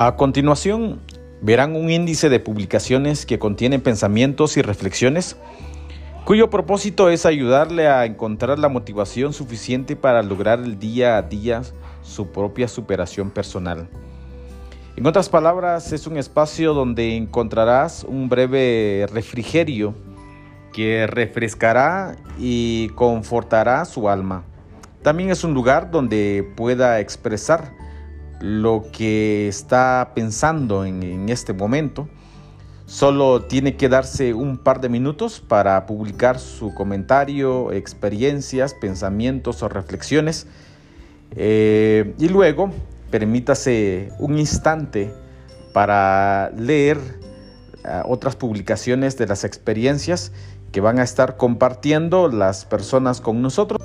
A continuación, verán un índice de publicaciones que contienen pensamientos y reflexiones cuyo propósito es ayudarle a encontrar la motivación suficiente para lograr el día a día su propia superación personal. En otras palabras, es un espacio donde encontrarás un breve refrigerio que refrescará y confortará su alma. También es un lugar donde pueda expresar lo que está pensando en, este momento. Solo tiene que darse un par de minutos para publicar su comentario, experiencias, pensamientos o reflexiones. Eh, y luego permítase un instante para leer eh, otras publicaciones de las experiencias que van a estar compartiendo las personas con nosotros.